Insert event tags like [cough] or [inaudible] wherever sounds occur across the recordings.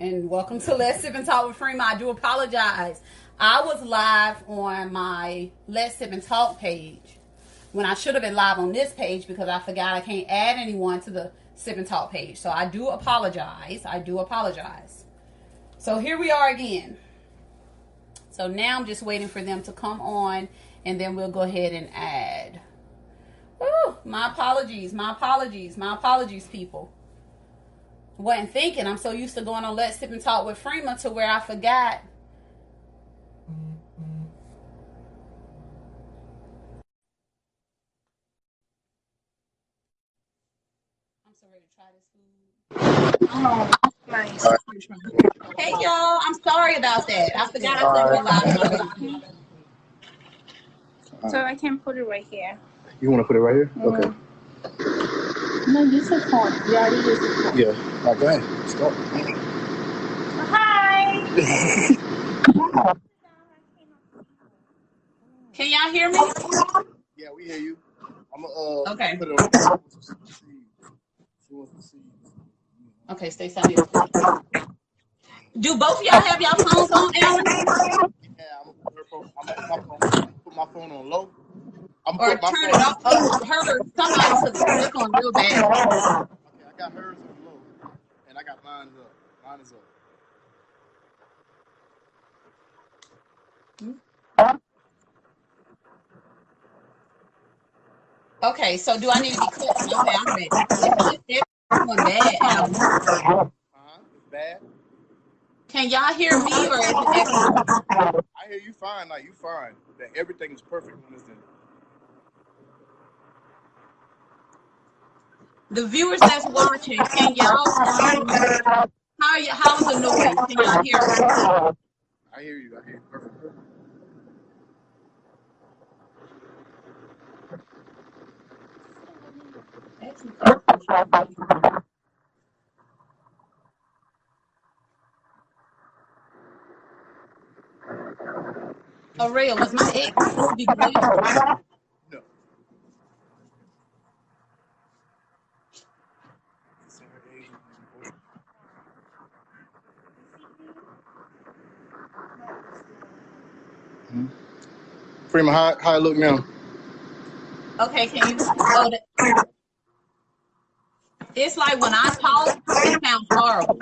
and welcome to Let's Sip and Talk with Freema. I do apologize. I was live on my Let's Sip and Talk page when I should have been live on this page because I forgot I can't add anyone to the Sip and Talk page. So I do apologize. I do apologize. So here we are again. So now I'm just waiting for them to come on and then we'll go ahead and add. Whew, my apologies, my apologies, my apologies, people. Wasn't thinking. I'm so used to going on Let's Sip and Talk with Freema to where I forgot. I'm so ready to try this food. Oh, nice. Hey y'all, I'm sorry about that. I forgot I couldn't go live. So I can put it right here. You want to put it right here? Mm. Okay. No, use the phone. We already used the phone. Yeah. All right, go ahead. Start. Hi. [laughs] Can y'all hear me? yeah, we hear you. I'm gonna uh, Okay. put it on. She wants to see. Okay, stay silent. Do both of y'all have y'all phones on, Alan? Yeah, I'm gonna phone. I'm gonna put my phone, put my phone on low. I'm Or turn my it off? Oh, her, somebody took this on real bad. Okay, I got hers on low, and I got mine up. Mine is up. Okay, so do I need to be clear? Okay, I'm ready. It's going bad, Alan. Uh huh. It's bad. Can y'all hear me or is it echo? I hear you fine. Like you fine. That everything is perfect when it's in. The viewers that's watching, can y'all um, how y- how's the noise? Can y'all hear me? I hear you. I hear you perfect. Aurelia, was my ex supposed to be good? Freema, how how I look now? Okay, can you oh, the, it's like when I talk, it sounds horrible.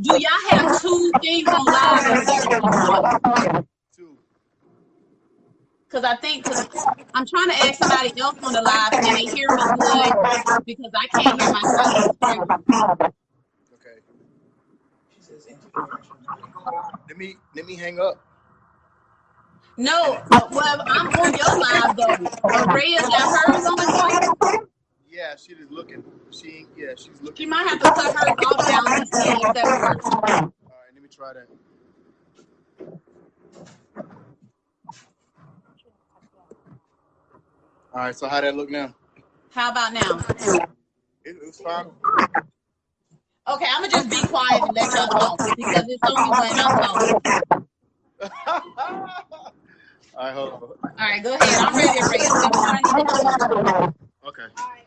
Do y'all have two things on live or is there just one? Two. Because I think cause I'm trying to ask somebody else on the live, can they hear me good? Because I can't hear myself. Okay. Let me let me hang up. No, uh, well, I'm on your live though. Aurelia got hers on the phone. Yeah, she is looking. She yeah, she's looking. She might have to cut hers off down and see if that works. All right, let me try that. All right, so how that look now? How about now? It, it was fine. Okay, I'm gonna just be quiet and let y'all talk because it's only when I'm talking. All right, hold on. All right, go ahead. I'm ready, Aurelia. Tell me what I need to. Okay. I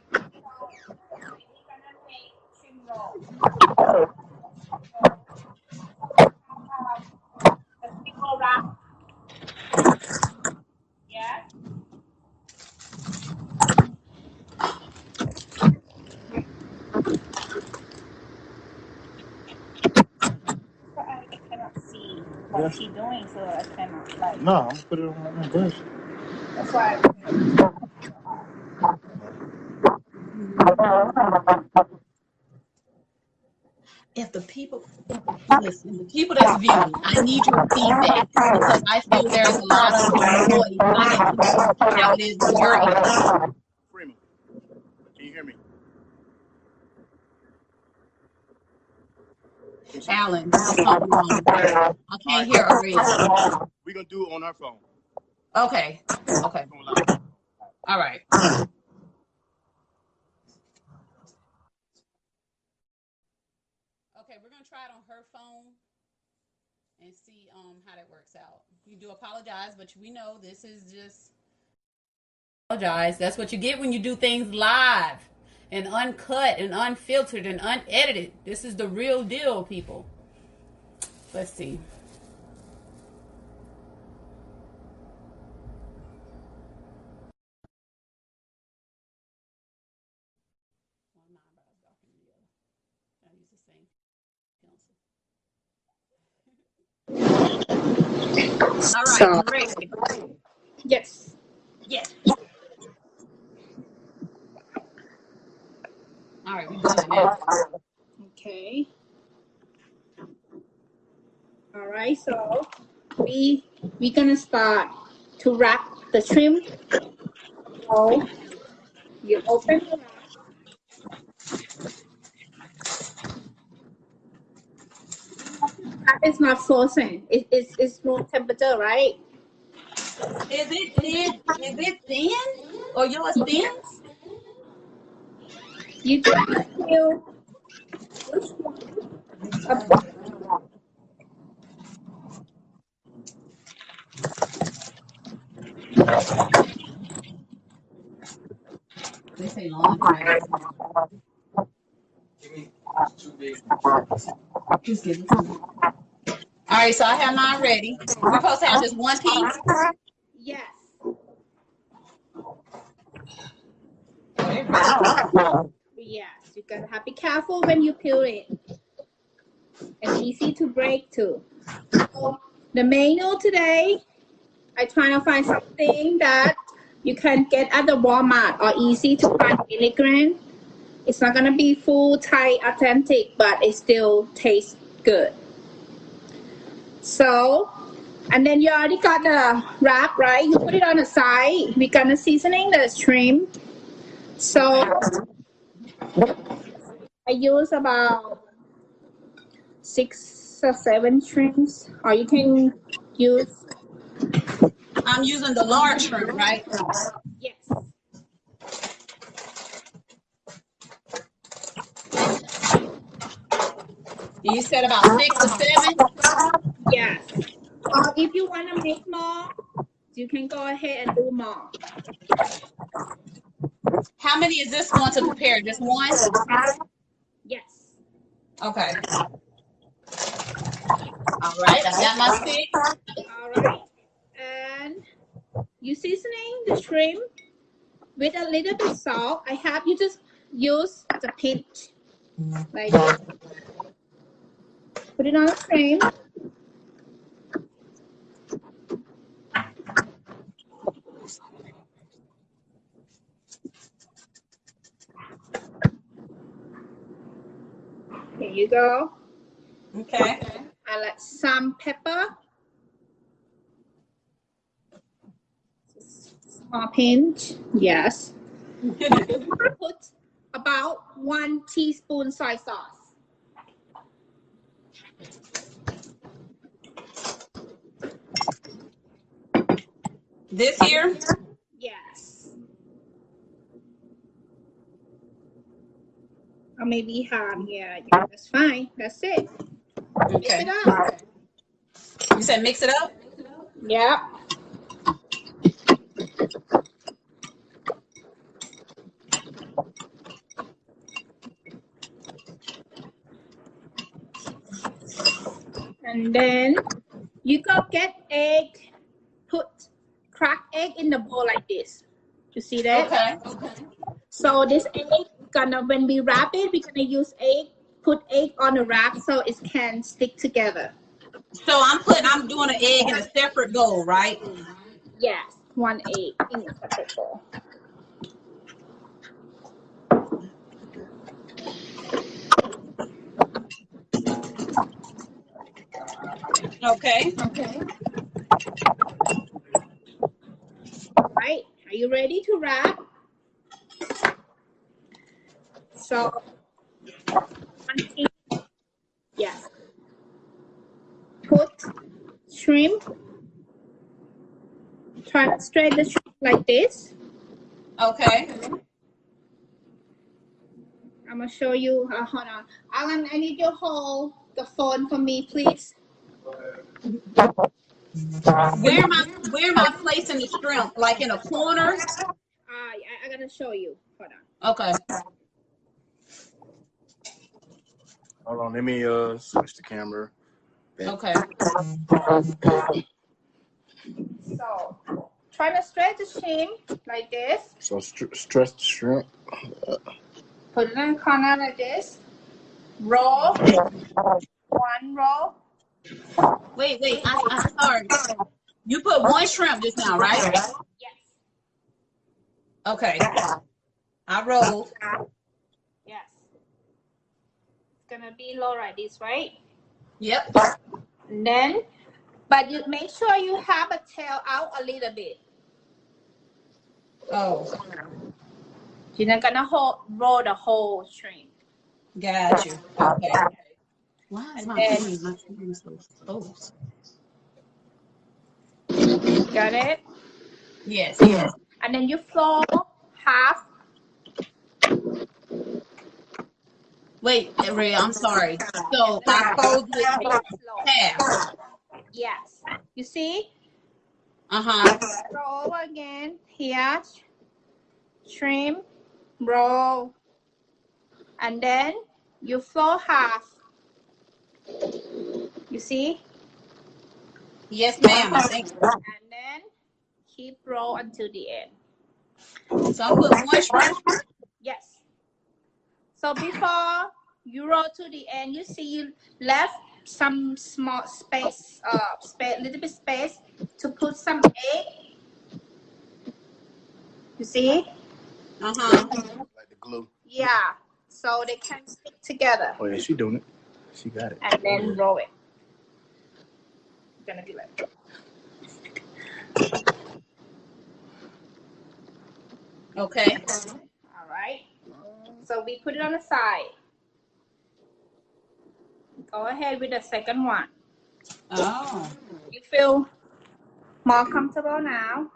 see what she's doing, so I cannot like. No, I'm gonna put it on my brush. That's why. If the people listen, the people that's viewing, I need your feedback because I feel there's a lot of noise. and I need to know how it is on your end. Freema, can you hear me? Alan, there's something wrong. I can't hear Aurelia. We're gonna do it on our phone. Okay, okay, all right. Okay, we're gonna try it on her phone and see um how that works out. You do apologize, but we know this is just apologize. That's what you get when you do things live. And uncut and unfiltered and unedited. This is the real deal, people. Let's see. One eyebrow is darker than the other. I use the same pencil. All right, So, I'm yes. Yes. All right, we're doing. Okay. All right. So we we're gonna start to wrap the shrimp. So you open the. Wrap is not frozen. It, it's it's room temperature, right? Is it thin? Is it thin? Or yours thin? You can feel which one. They say long. right? Just give it to me. All right, so I have mine ready. We're supposed to have just one piece. Yes. Yes, you gotta have be careful when you peel it. And easy to break too. So the menu today, I try to find something that you can get at the Walmart or easy to find immigrant. It's not gonna be full Thai authentic, but it still tastes good. So, and then you already got the wrap, right? You put it on the side. We're gonna seasoning the shrimp. So I use about six or seven shrimps, or you can use I'm using the large shrimp, right? yes. You said about six or seven. Yes. Or if you want to make more, you can go ahead and do more. How many is this one to prepare? Just one? Yes. Okay. All right, I got my stick. All right. And you seasoning the shrimp with a little bit salt. I have you just use the pinch like. Put it on the shrimp. Here you go. Okay. I like some pepper. Small pinch. Yes. Put about one teaspoon soy sauce. This here? Yes. Or maybe ham. Yeah, yeah, that's fine. That's it. Mix Okay. it up. You said mix it up? Yeah. And then you go get egg, put crack egg in the bowl like this. You see that? Okay. Okay. So this egg gonna when we wrap it, we're gonna use egg, put egg on the wrap so it can stick together. So I'm putting, I'm doing an egg in a separate bowl, right? Yes, one egg in a separate bowl. Okay. Okay. Right. Are you ready to wrap? So. Yes. Put shrimp. Try to straight the shrimp like this. Okay. I'm gonna show you. Uh, hold on, Alan. I need you to hold the phone for me, please. Where am I, where am I placing the shrimp? Like in a corner? Uh, I, I gotta show you. Hold on. Okay. Hold on, let me uh switch the camera. Okay. So try to stretch the shrimp like this. So str- stretch the shrimp. Put it in the corner like this. Roll. One roll. Wait, wait. I, I sorry. You put one shrimp just now, right? Yes. Okay. I rolled. Yes. It's gonna be low like this, right? Yep. And then, but you make sure you have a tail out a little bit. Oh, You're not gonna hold, roll the whole shrimp. got you. Okay. Why is my then- my phone so close? Got it? Yes. Yes. And then you fold half. Wait, Ray, I'm sorry. So I folded Slow. half. Yes. You see? Uh huh. Roll again. Here. Shrimp. Roll. And then you fold half. You see? Yes, ma'am. I think so. And then keep roll until the end. So I put one shrimp. Yes. So before you roll to the end, you see you left some small space, uh, space, little bit space to put some egg. You see? Uh huh. Like the glue. Yeah. So they can stick together Oh yeah, she doing it. She got it. and then roll it. It's gonna be like. Okay. All right. So we put it on the side. Go ahead with the second one. Oh. You feel more comfortable now?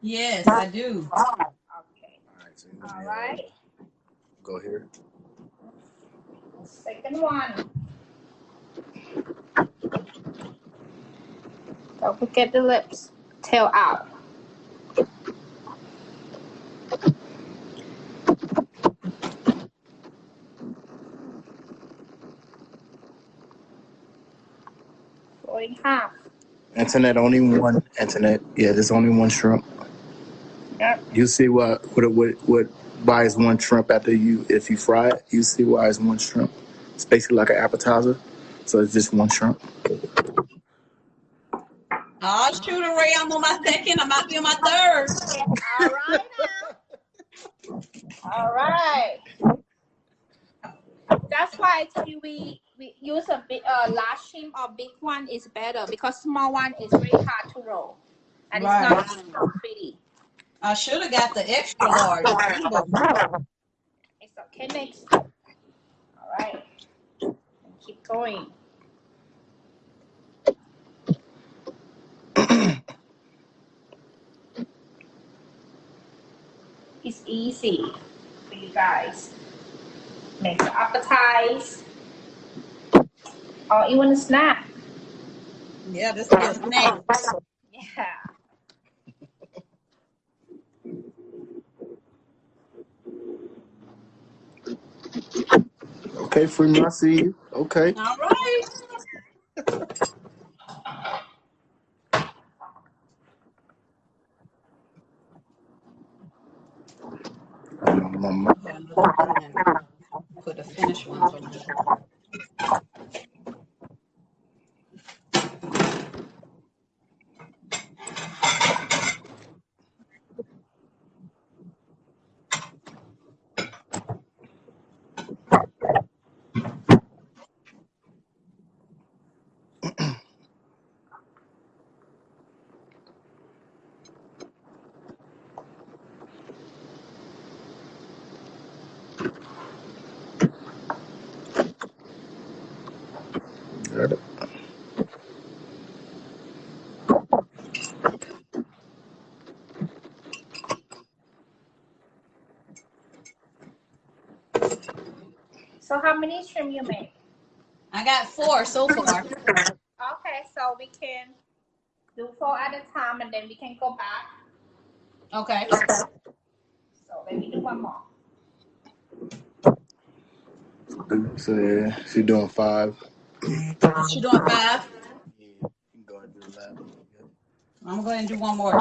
Yes, I do. Okay. All right, so All right. Go here. Second one. Don't forget the lips. Tail out. Folding half. Internet only one. Internet. Yeah, there's only one shrimp. Yep. You see what what what what why is one shrimp after you if you fry it? You see why is one shrimp? It's basically like an appetizer. So it's just one shrimp. Oh, shoot, Ray. I'm on my second. I'm about to be on my third. All right. All right. That's why I tell you we, we use a big uh large shrimp or big one is better because small one is very hard to roll. And Right. it's not so pretty. I should have got the extra large. It's okay next. All right. Keep going. it's easy for you guys. Make the appetize or even a snack. Yeah, this is a snack. Yeah. Okay, Freema, I see you. Okay. All right. Um, Put the finished ones on So how many shrimp you make? I got four so far. Okay, so we can do four at a time and then we can go back. Okay. So let me do one more. So yeah, she doing five. She doing five. Yeah, you can go ahead and do the lab. I'm going to do one more.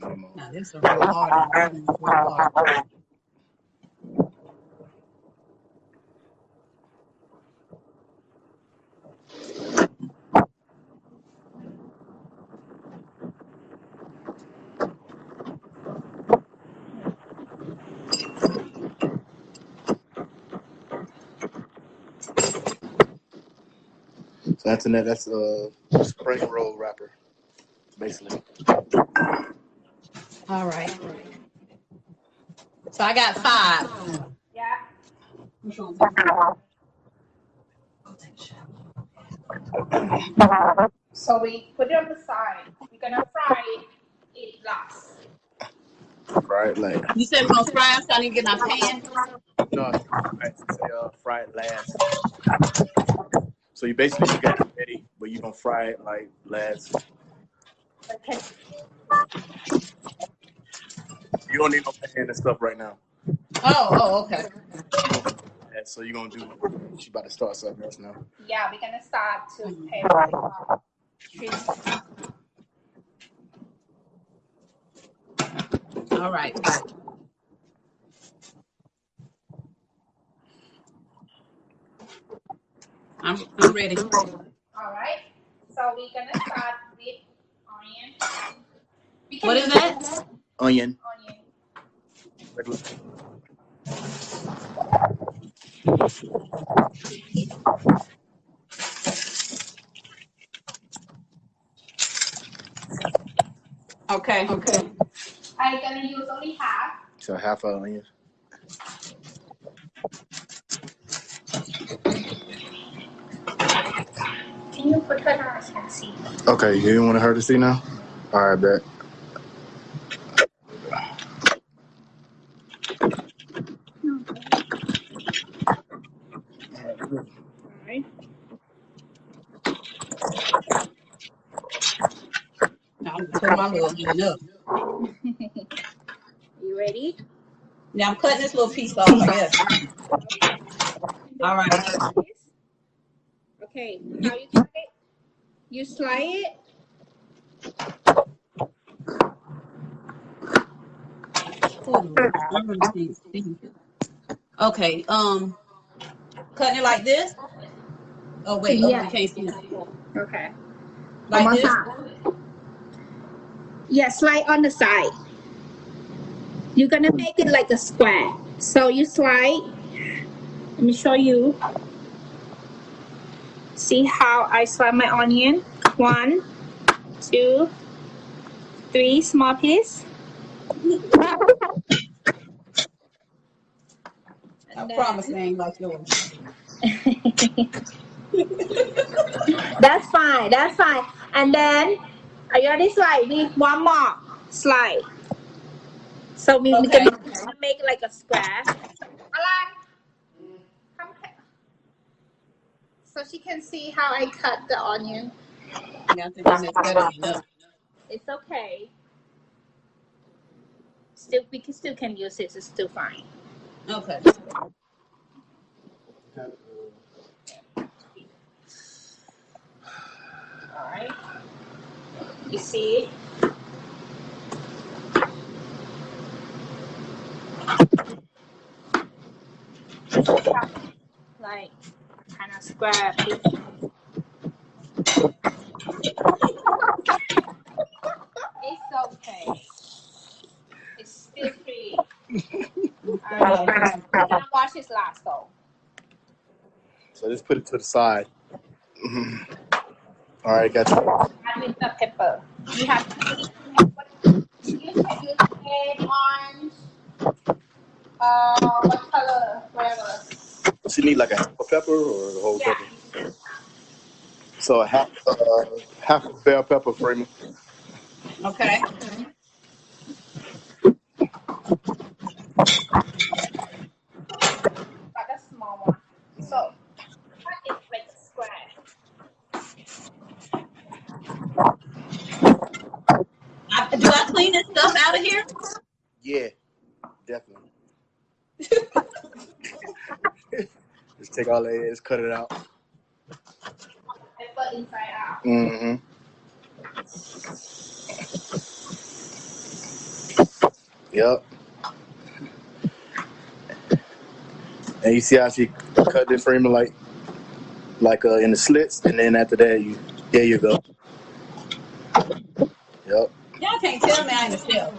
Try. Minimum. Now this is a real hard. one. This is. So that's a spring roll wrapper, basically. All right. So I got five. Yeah. So we put it on the side. We're gonna fry it last. Right, like You said we're gonna fry them, so I need to get my pan. no, I say uh, fry it last. So you basically you got it ready, but you gonna fry it like last. Okay. You don't need no pan and stuff right now. Oh, oh, okay. Yeah, so you're gonna do. She about to start something else now. Yeah, we're gonna start to prepare uh. All right. I'm, I'm ready. All right. So we're gonna start with onion. We can What is use that? Onion. Onion. Regular- Okay. Okay. I'm gonna use only half. So half an onion. Can you put her on so I can see? Okay, you didn't want her to see now. All right, bet. Alright. Now I'm gonna put my little hand up. [laughs] You ready? Now I'm cutting this little piece off, guess. All right. Okay, how you cut it? You slide it. Okay. Um, cutting it like this. Oh wait, oh, Yeah. you can't see it. Okay. Like this. more Yeah, slide on the side. You're gonna make it like a square. So you slide. Let me show you. See how I slide my onion? One, two, three small piece. I promise they ain't like yours. [laughs] That's fine. That's fine. And then I already slide. We one more slide. So we we Okay. can make like a square. Alan, come. So she can see how I cut the onion. Yeah, I better enough. It's okay. Still, we can still can use it. It's still fine. Okay. You see? Like kind of square. It's okay. It's still pretty. Um, Alright. I'm gonna wash this last though. So just put it to the side. All right, got you. Add with the pepper. You have to you can use red, orange, uh, what color, whatever. She need like a half a pepper or the whole Yeah. pepper. So a half, uh, half a bell pepper Freema. Okay. Like a small one. So cut it like a square. I, do I clean this stuff out of here? Yeah, definitely. Just take all the eggs, cut it out. Inside out. Mm-hmm. Yep. And you see how she cut the Freema like like uh in the slits, and then after that you there you go. Yep. Y'all can't tell me I ain't chef.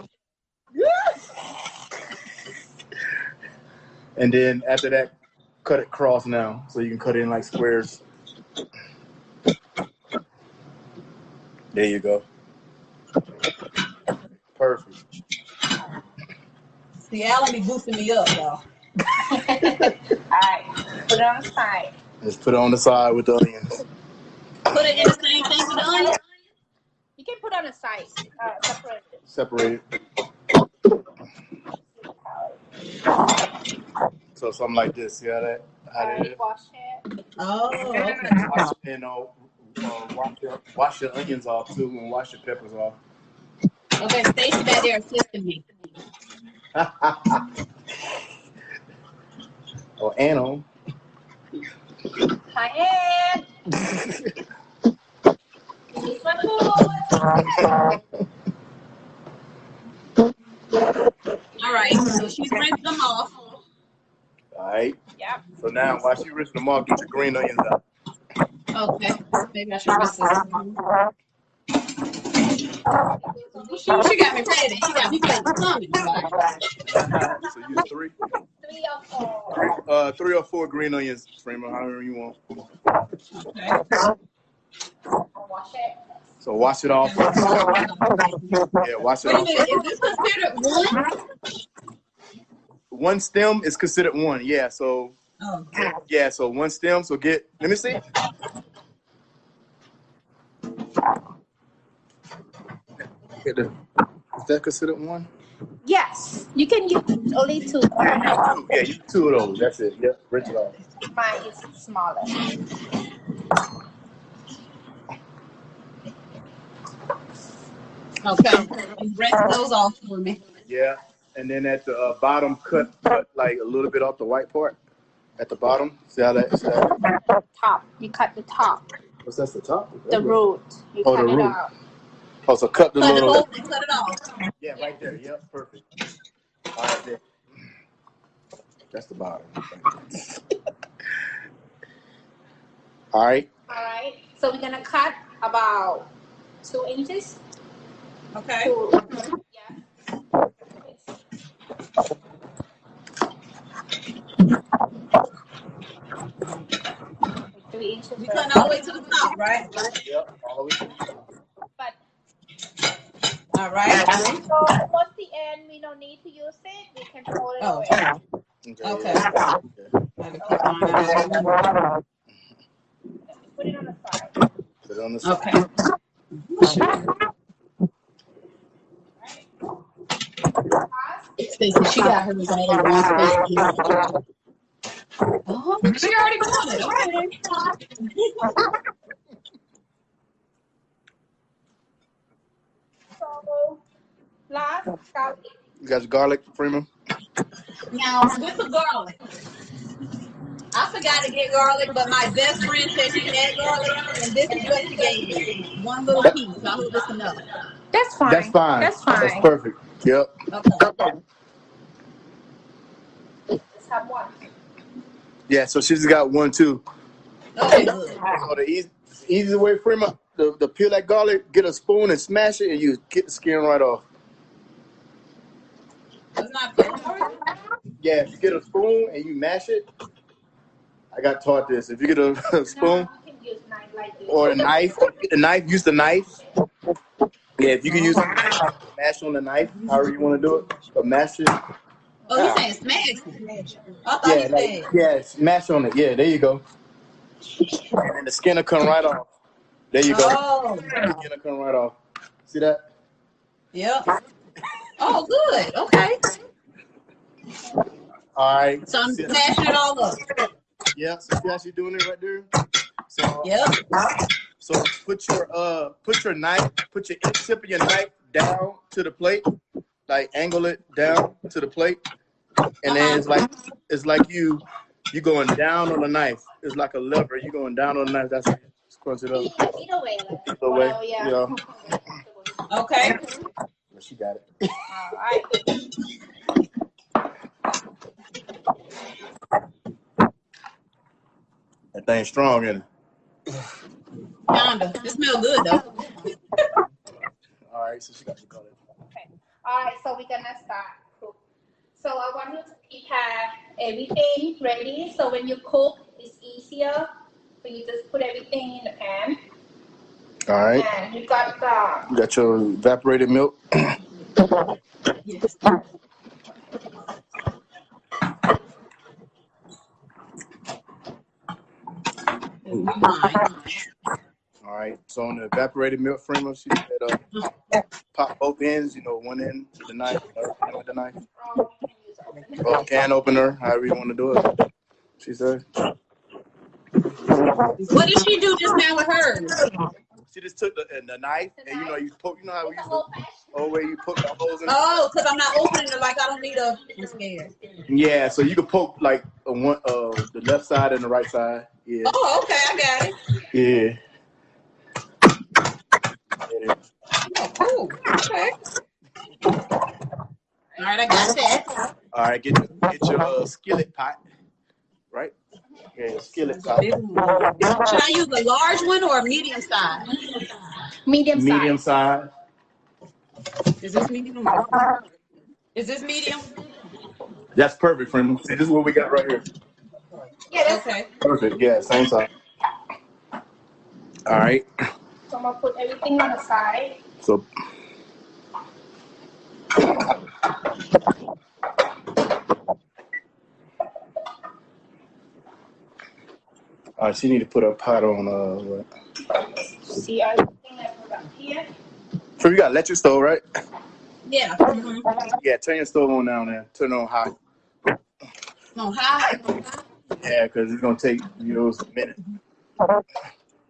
And then after that, cut it cross now, so you can cut it in like squares. There you go. Perfect. See, Alan be boosting me up, y'all. [laughs] Alright, put it on the side. Just put it on the side with the onions. Put it in the same thing with the onion. You can put on the side, uh, separate it. Separate it. So something like this. See how that? How that Alright, is? wash it. Oh, okay. [laughs] Wash, you know, uh, wash, your, wash your onions off too, and wash your peppers off. Okay, Stacy back there assisting me. [laughs] oh, Anno. Hi, Ann. This one good. All right, so she's rinsed them off. All right. Yep. So now, while she rinsing them off, get your green onions out. Okay, maybe I should rinse this. She, she got me ready. She got me. Coming. [laughs] So use three, Three or four. uh, three or four green onions, Freema, however you want. Okay. Wash it. So wash it off. Yeah, wash it Wait a minute, is this considered one? One stem is considered one. Yeah. So Oh, yeah. So one stem. So get. Let me see. Get the. Is that considered one? Yes, you can use only two. Two. Yeah, you two of those. That's it. Yep. Rinse it off. Mine is smaller. okay. You rinse those off for me. Yeah. And then at the uh, bottom, cut cut like a little bit off the white part. At the bottom. See how that? See that Top. You cut the top, what's that's the top? the root. You Oh, cut the it root. out. Oh, so cut the Cut it little. off and cut it off. Yeah, right there. Yep, perfect. All right, there. That's the bottom. All right. All right. So we're gonna cut about two inches. Okay. To, Three inches. We first. cut all the way to the top, right? Yep. All the way. But All right. so towards the end, we don't need to use it. We can fold it Oh, away. Okay. Okay. yeah. Gotta keep on it. Put it on the side. Put it on the side. Okay. Stacy, she got hers all in one space. Oh, she already got it. Okay. So last garlic. You got your garlic, Freema? Now, with the garlic, I forgot to get garlic, but my best friend said she had garlic, and this is what she gave me. One little piece. I hope it's enough. That's fine. That's fine. That's fine. That's perfect. Yep. Okay. Let's have one. Yeah. So she's got one too. Okay. So the easy, easy way, Freema, to, to peel that garlic, get a spoon and smash it, and you get the skin right off. It's not good. Yeah, if you get a spoon and you mash it, I got taught this. If you get a, [laughs] a spoon you can knife like or a knife, get the knife, use the knife. Yeah, if you can use mash on the knife, however you want to do it, but mash it. Oh, you saying smash? I thought Yeah, you like, said. yeah, mash on it. Yeah, there you go. And then the skin will come right off. There you go. Oh, The skin will come right off. See that? yep. Oh, good. Okay. All right. So I'm See- smashing it all up. Yeah, so see how she's doing it right there? So, Yep. so put your uh put your knife, put your tip of your knife down to the plate, like angle it down to the plate, and then it's like it's like you you going down on a knife. It's like a lever. You going down on a knife. That's it. Scrunch it up. Either, either way. Like, Either way. well, yeah. Yeah. Okay. She got it. All right. [laughs] That thing's strong, isn't it? Kinda. It smells good though. All right, so she got the color. Okay. All right, so we're gonna start. So I want you to keep have everything ready. So when you cook, it's easier. So you just put everything in the pan, All right. and you got the You got your evaporated milk. Yes. [clears throat] All right. So on the evaporated milk Freema, she said uh, pop both ends. You know, one end with the knife, the other end with the knife. Use open. Or can opener, however you want to do it. She said. What did she do just now with hers? She just took the, the knife and you know you poke. You know how we It's used to. Oh, where you poke the holes in. Oh, because I'm not opening it like I don't need a. I'm scared. Yeah, so you can poke like a one, uh, the left side and the right side. Yeah, Oh, okay, I got it. yeah. Yeah. Oh, cool. Okay. All right, I got that. All right, get get your uh, skillet pot, right? Yeah, skillet pot, Should I use a large one or a medium size? Medium size. medium size. Is this medium? Is this medium? That's perfect, friend. See, this is what we got right here. Yeah, that's Okay. Perfect. Yeah, same size. All right. So I'm gonna put everything on the side. So. All right, she need to put her pot on. Uh, what? See everything I put up here. So you got electric stove, right? Yeah. Mhm. Yeah, turn your stove on down there. Turn it on high. On high. Yeah, because it's gonna take you know a minute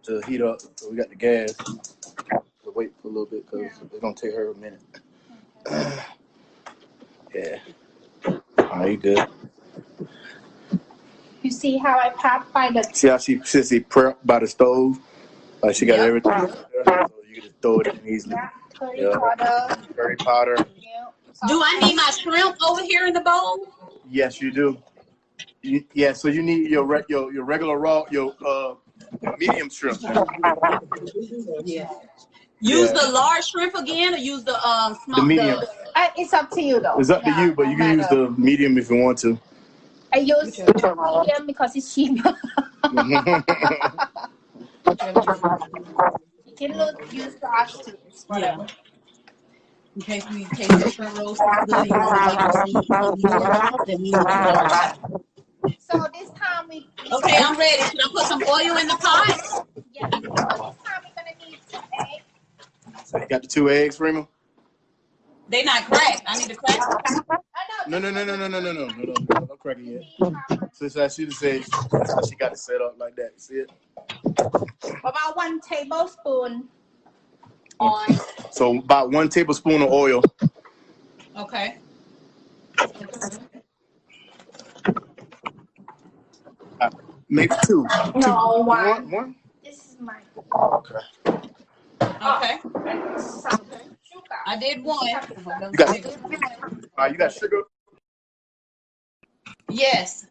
to heat up. So we got the gas. So wait for a little bit because it's gonna take her a minute. [clears throat] yeah. All right, you good. You see how I pop by the See how she sits she prep by the stove? Like she got Yep. everything there, so you can just throw it in easily. yeah, curry Yeah. powder. Curry powder. Yeah. Do I need my shrimp over here in the bowl? Yes, you do. You, yeah, so you need your re- your your regular raw your uh medium shrimp. Yeah. Use Yeah. the large shrimp again, or use the um small. The medium. Uh, it's up to you though. It's up to you, but you can use the medium if you want to. I use medium because it's cheap. [laughs] you can look, use large too. It's whatever. In case we take the shrimp roast is good, you want to eat more, then we need large. So this time we Okay, I'm ready. Should I put some oil in the pot? yeah. So this time we're gonna need two eggs. so you got the two eggs, Remo? They not cracked. I need to crack. them. No, no, no, no, no, no, no, no, no, no, no, no crack it yet. So it's like she just said, that's how she got it set up like that. See it? About one tablespoon on So about one tablespoon of oil. Okay. Uh, maybe two. no one. One? One? This is my Okay. Okay. Oh, some sugar. I did one. You got, all right, you got sugar? Yes.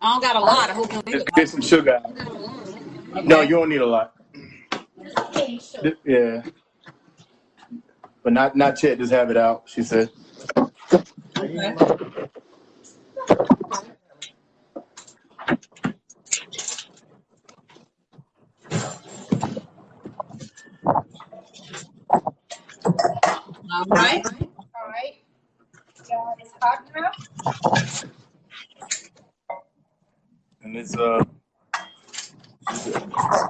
I don't got a lot. I hope you don't need Let's get some sugar out. No, you don't need a lot. Cane sugar. Th- Yeah. But not not yet. Just have it out. She said. Okay. All right. All right. Yeah, it's hot now. And it's uh,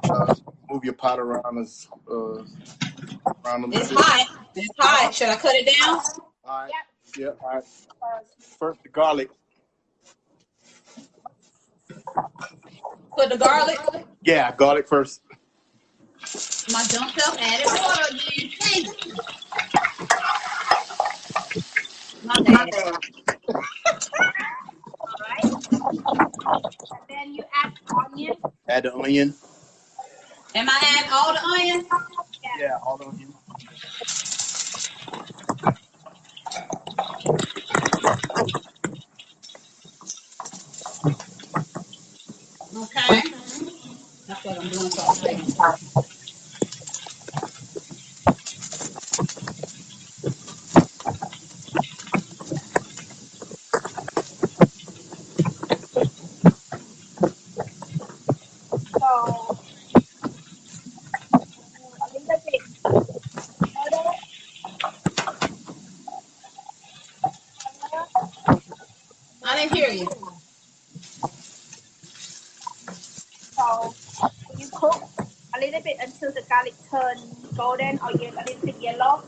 uh, move your pot around us uh around It's hot. It's hot. Should I cut it down? All right. Yeah. All right. First, First the garlic. Put the garlic. Yeah, garlic first. My dumb self added water again. Thank you. My bad. All right. Then you add the onion. Add the onion. Am I adding all the onion? Yeah, yeah all the onion. Okay. That's what I'm doing. So turn golden or ye- a little bit yellow.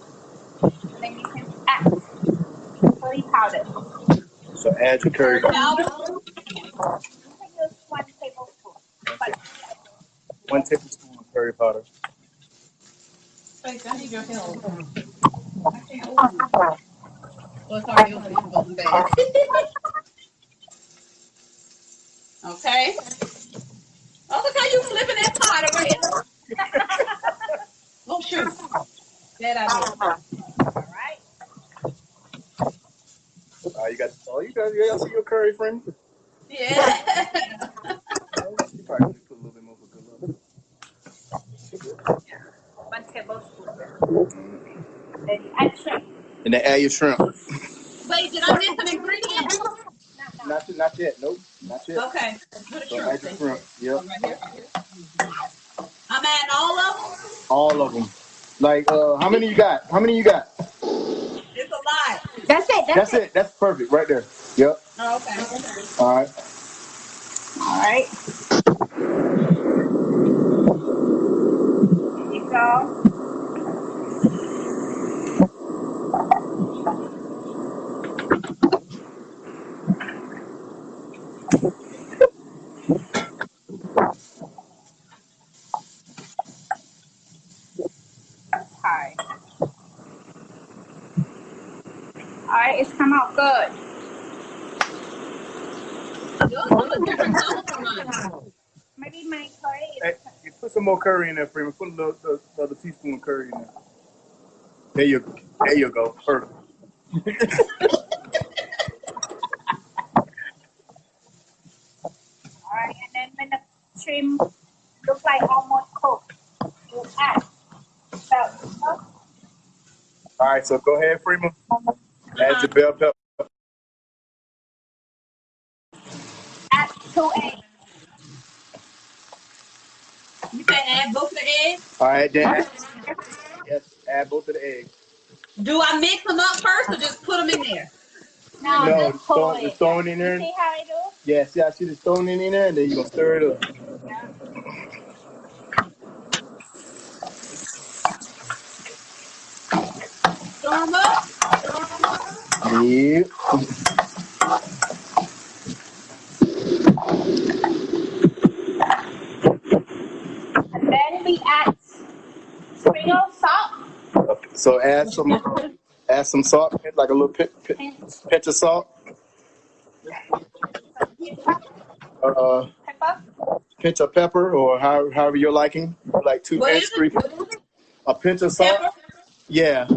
Then you can add curry powder. So add your curry. Powder. You can use one tablespoon. But One tablespoon of curry powder. Faith, I need your help. I can't open it. Oh, it's already open. It's going bad. okay. Oh, look how you flipping that pot around. oh, shoot. That I did. all right. Uh, you got. You got. See your curry, friend. Yeah. You probably need put a little bit more for good luck. One tablespoon. Then you add shrimp. And then add your shrimp. Wait, did I miss an ingredient? No, no. Not not yet. Nope. Not yet. Okay. Put a So shrimp. add your shrimp. Yep. Right here. I'm adding all of them. All of them. Like, uh, how many you got? How many you got? It's a lot. That's it. That's, That's it. That's perfect right there. Yep. Oh, okay. All right. All right. There you go. Hi. All right, it's come out good. Yours look different color from mine. Maybe my curry is Hey, you put some more curry in there, Freema. Put a little, the, the other teaspoon of curry in there. There you, there you go. Perfect. [laughs] All right, and then when the shrimp look like almost cooked, you add pepper, All right. So go ahead, Freema. Add your bell pepper. add two eggs. You can add both the eggs. All right, then. add- Yes. Add both of the eggs. Do I mix them up first or just put them in there? No, No, just pour throw, it. just throw it in You there. see how I do? Yeah. See, I should have thrown it in there, and then you gonna stir it up. Yeah. Stir them up. Yep. And then we add sprinkle salt Okay, So add some, add some salt, like a little pinch, pinch, and pinch of salt. Uh, pepper. pinch of pepper, or how, however you're liking, like two What pinch, three. A pinch of salt. Pepper? Yeah,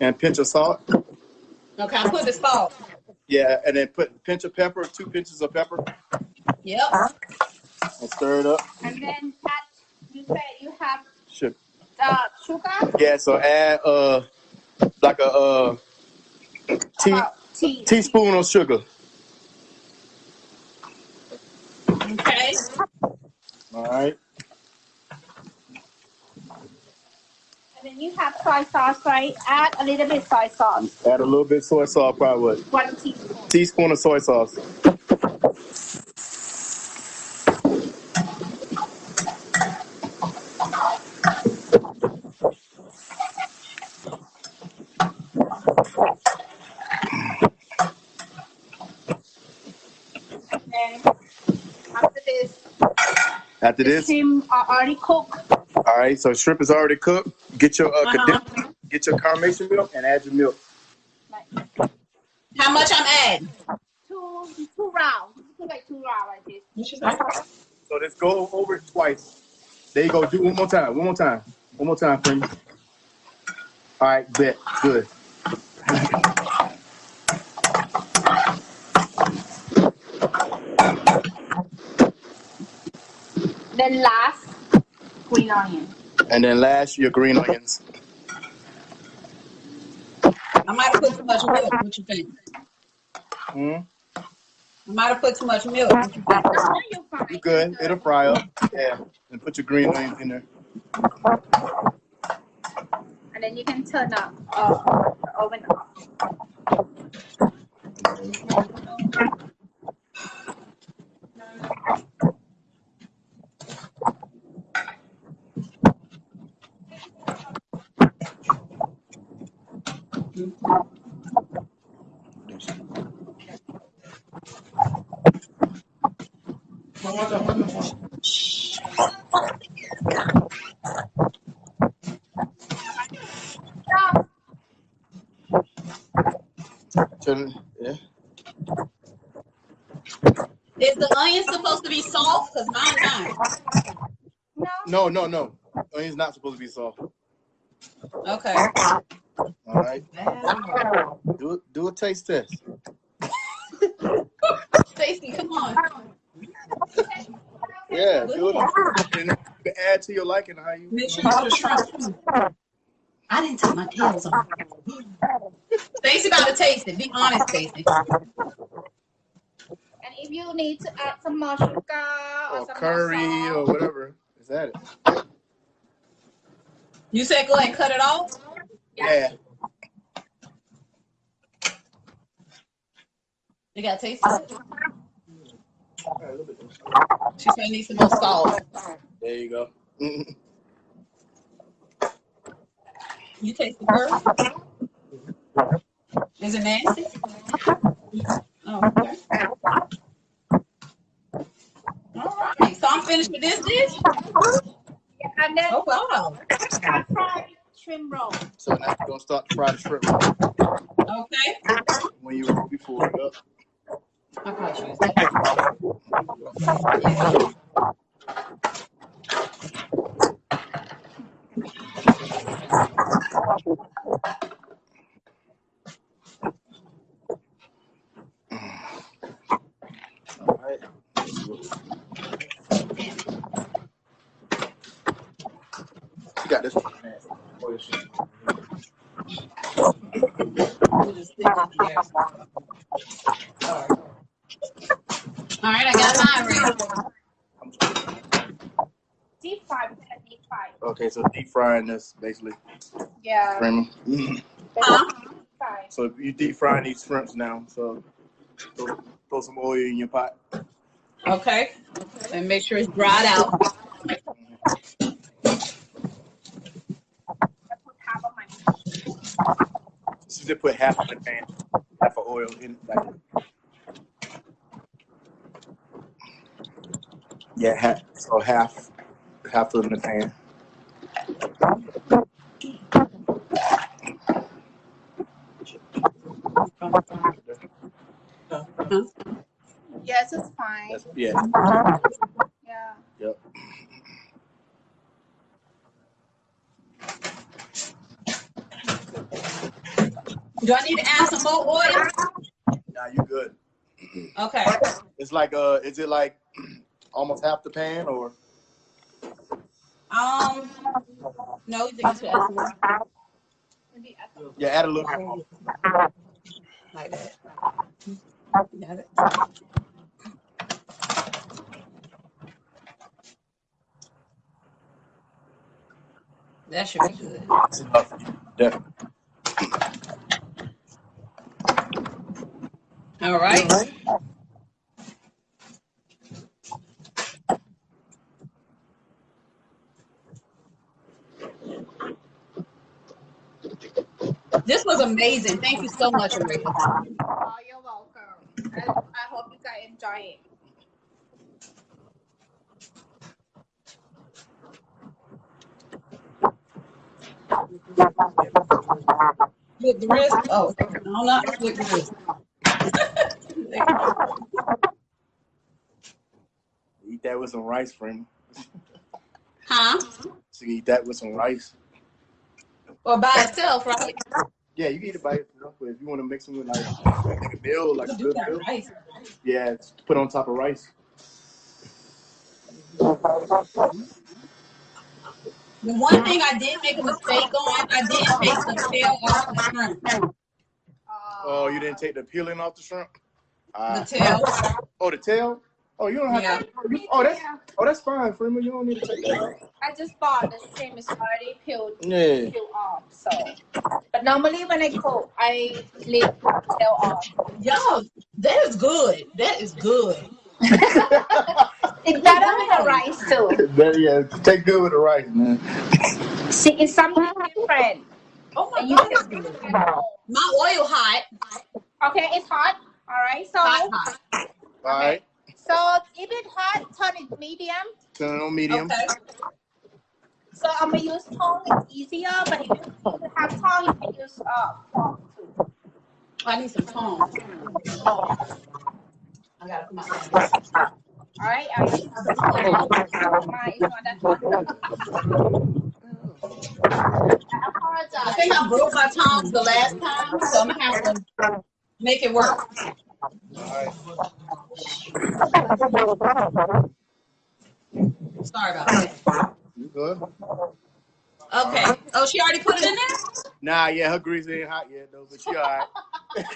and pinch of salt. Okay, I put the salt. Yeah, and then put pinch of pepper, two pinches of pepper, Yep. and stir it up. And then add, you said you have Should sugar, yeah. So add uh like a uh tea, tea. teaspoon of sugar. Okay. All right. And then you have soy sauce, right? Add a little bit soy sauce. Add a little bit soy sauce, probably what? One teaspoon. Teaspoon of soy sauce. After this, shrimp are already cooked. all right. So shrimp is already cooked. Get your uh, Uh-huh. get your carnation milk and add your milk. How much I'm adding? two, two rounds. Like two rounds like this. So let's go over it twice. There you go. Do one more time. One more time. One more time, friend. All right, bet. Good. Last, green onion. And then last, your green onions. I might have put too much milk. What you think? Hmm? I might have put too much milk. What you think? No, you're. You good? It'll fry up. Yeah. And put your green onions in there. And then you can turn up uh, the oven off. Turn, yeah. Is the onion supposed to be soft? Because mine not. No. No, no, no. Onions not supposed to be soft. Okay. All right. Do. Do a taste test. [laughs] Stacy, come on. Yeah. Do it. And add to your liking how you. Make sure you put a shrimp. I didn't take my tails off. Stacy about to taste it. Be honest, Stacy. And if you need to add some more sugar or, Or some curry more or whatever. Is that it? You said go ahead and cut it off? Yeah. You got to taste it? She said I need some more salt. There you go. Mm-hmm. You taste it first? Is it nasty? Oh, okay. All right. So I'm finished with this dish? Yeah, and then Oh, wow. stir fry shrimp roll. So now you're gonna start to fry the shrimp Okay. when you when you pull it up. I probably should use that. All right. You got this. one. Oh, this shit. We'll just stick it there. All right. All right, I got mine ready. Deep fry. We're gonna deep fry. Okay, so deep frying this basically. Yeah. Kramer. Huh? So you deep frying these shrimps now. So throw, throw some oil in your pot. Okay. And make sure it's dried out. I put half of my So just put half of the pan, half of oil in like Yeah, half so half half of the pan. Huh? Yes, it's fine. That's yeah. Yeah. Yep. Do I need to add some more oil? Now you good. Okay. It's like uh is it like [clears throat] almost half the pan or Um, no, you think you should add some more? Maybe add some- yeah, add a little bit more. Like that. You got it? That should be good. That's enough. Definitely. All right. This was amazing. Thank you so much, Aretha. Oh, you're welcome. I, I hope you guys enjoy it. Flip the wrist. Oh, no, not flip the wrist. [laughs] Eat that with some rice, friend. Huh? [laughs] So you eat that with some rice. Or by itself, right? Yeah, you can eat it by yourself, but if you want to mix it with like, like a meal, like a good meal, yeah, it's put on top of rice. Mm-hmm. The one thing I did make a mistake on, I didn't take the tail off the shrimp. Oh, you didn't take the peeling off the shrimp? The Uh, tail. oh, the tail? Oh, you don't have Yeah. to. Oh, that's oh, that's fine, Freema. You don't need to take that. I just bought the same is already peeled Yeah. peel off. So, but normally when I cook, I leave the tail off. Yo, that is good. That is good. [laughs] It's better with the rice too. [laughs] That, yeah, take good with the rice, man. See, it's something different. Oh my And you god. can do it. My oil hot. Okay, it's hot. All right, so Hot, hot. All right, so if it's hot, turn it medium. turn it on medium. Okay. So I'm gonna use tongue. It's easier, but if you don't have tongue, you can use uh fork too. I need some tongue. I gotta put my hands. All right, I use my it's not that hot. I I think I broke my tongs the last time, so I'm gonna have to make it work. All Sorry about that. You good? Okay. Oh, she already put it in there? Nah, yeah, her grease ain't hot yet though, but she all right. [laughs]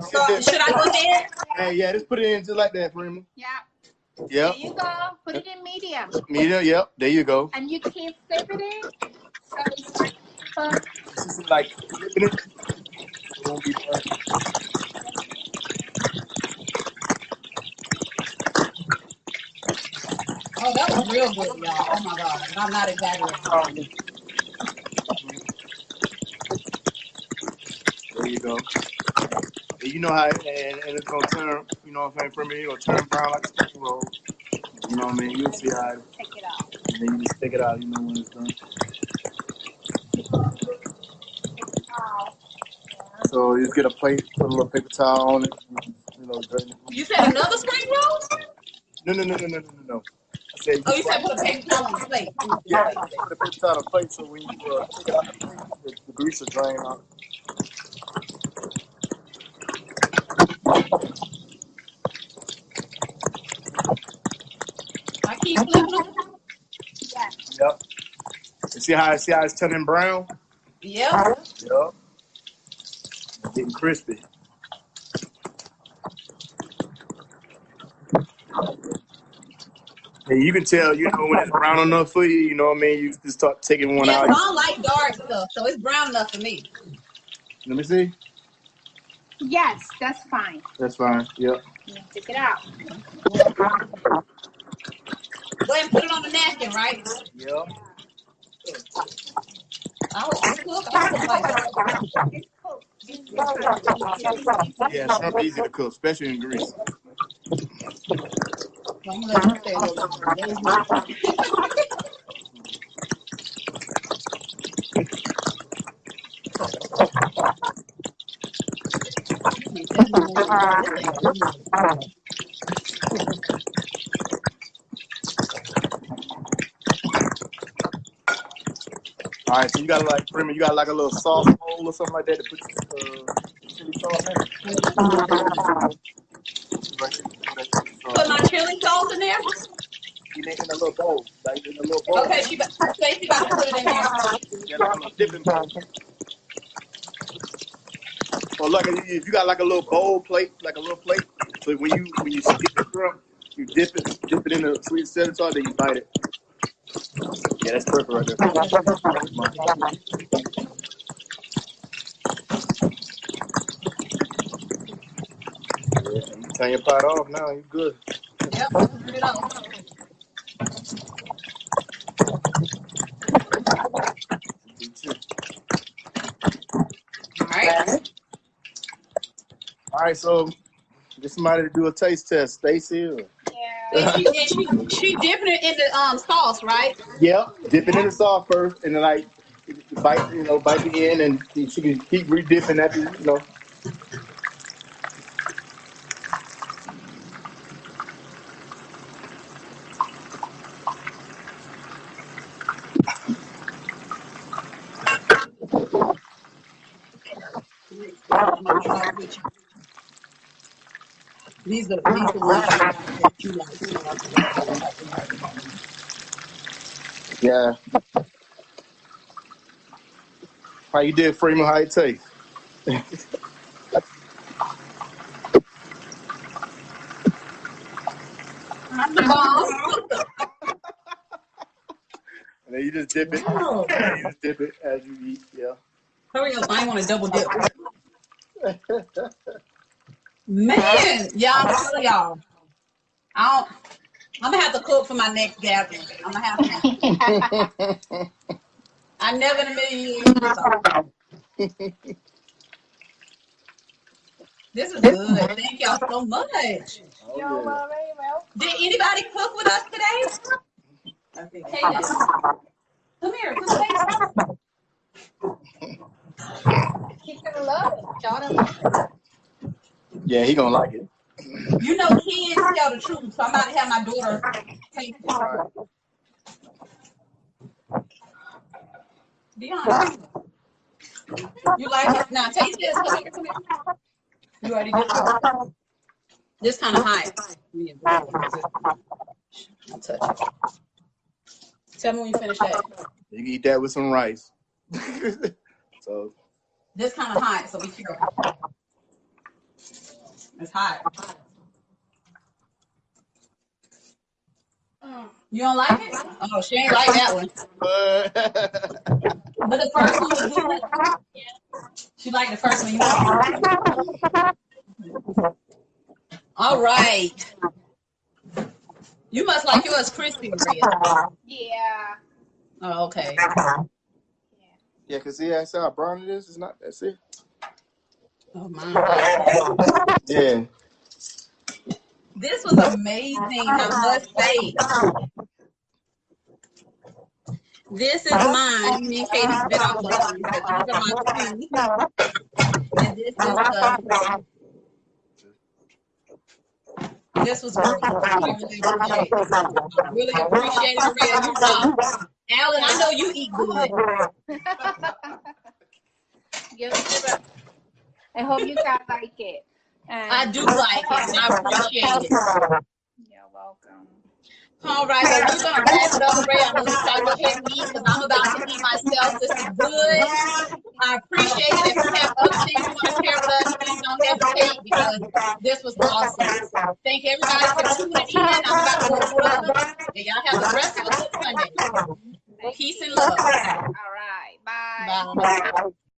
So should I go ahead? hey, yeah, just put it in just like that, Freema. Yeah. Yep, There you go. Put it in medium, medium. Yep, there you go. and you keep flipping it. So it's like, uh, Just like flipping it. It won't be bad. Oh, that was real good, y'all. Oh my god. I'm not exaggerating. There you go. And you know how, and, and it's gonna turn. You know what I'm saying, for me, gonna turn brown like a spring roll. You know what I mean? You'll see how, it- take it out. and then you just take it out. You know when it's done. Out. So you just get a plate, put a little paper towel on it. You know, drain it. You said another spring roll? No, no, no, no, no, no, no, no. I said, Oh, you said put a paper towel on the plate. yeah, put a paper towel on the plate so when you uh, take it out the the, the grease will drain out. I keep flipping them. Yeah. Yep. You see how see how it's turning brown? Yep. Yep. Getting crispy. And you can tell, you know, when it's brown enough for you, you know what I mean? You just start taking one Yeah, out. Ron like dark stuff, so it's brown enough for me. Let me see. Yes, that's fine. That's fine. Yep. You Take it out. Go ahead and put it on the napkin, right? Yep. That. It's Yeah, shrimp easy to cook, especially in grease. [laughs] So I'm gonna let you stay a little bit. All right, so you gotta like, you got like a little sauce bowl or something like that to put uh, chili sauce in. Put that chili sauce. Put my chili sauce in there. You make it in a little bowl, like in a little bowl. Okay, she she about to put it in there. Yeah, like a little dipping bowl. Or like if you got like a little bowl plate, like a little plate, so when you when you skip the shrimp, you dip it, dip it in the sweet center sauce, then you bite it. Yeah, that's perfect right there. [laughs] Yeah, you turn your pot off now. You good. Yep, put it on. All right. All right, so get somebody to do a taste test, Stacy. or- Yeah. She, she, dipping it in the um, sauce, right? Yep, it in the sauce first, and then like bite, you know, bite the end, and she can keep redipping after, you know off with you. These are these are the ones that you like. Yeah. How you did, Freema? How it taste? I'm the bomb. [laughs] And then you just dip it. Oh. You just dip it as you eat. Yeah. Hurry up! I want to double dip. [laughs] Man, y'all, all of y'all. I don't, I'm gonna have to cook for my next gathering. I'm gonna have to. I never in a million years. So. This is good. Thank y'all so much. Oh, You're yeah. very well. Did anybody cook with us today? Cadence, come here. Come here. He's gonna love it. Jordan loves it. Yeah, he gonna like it. You know kids tell the truth, so I'm about to have my daughter taste it. Dion, you like it? Now taste this. Come here, come here. You already did it. This kind of hot. I'll touch it. Tell me when you finish that. You can eat that with some rice. [laughs] so This kind of hot, so be careful. It's hot. You don't like it? Oh, she ain't like that one. But the first one was good. She liked the first one. You like it? All right. You must like yours crispy, Maria. Yeah. Oh, okay. yeah, cause see that's how brown it is. It's not. That's it. Oh my. Yeah. This was amazing. I must say. This is mine. Me and Katie's bit off of them because these are my two. And this is the. This was great. I really appreciate it. I really appreciate it, Maria. You know, Alan, I know you eat good. [laughs] Give it to the. I hope you guys like it. And I do like it, and I appreciate it. You're welcome. All right, well, we're gonna wrap it up, Ray. I'm gonna let y'all go ahead and eat because I'm about to eat myself. This is good. I appreciate it. If you have other things you want to share with us, please don't hesitate because this was awesome. Thank everybody for tuning in. I'm about to go to brother. And y'all have the rest of a good Sunday. Peace and love. All right. Bye. Bye.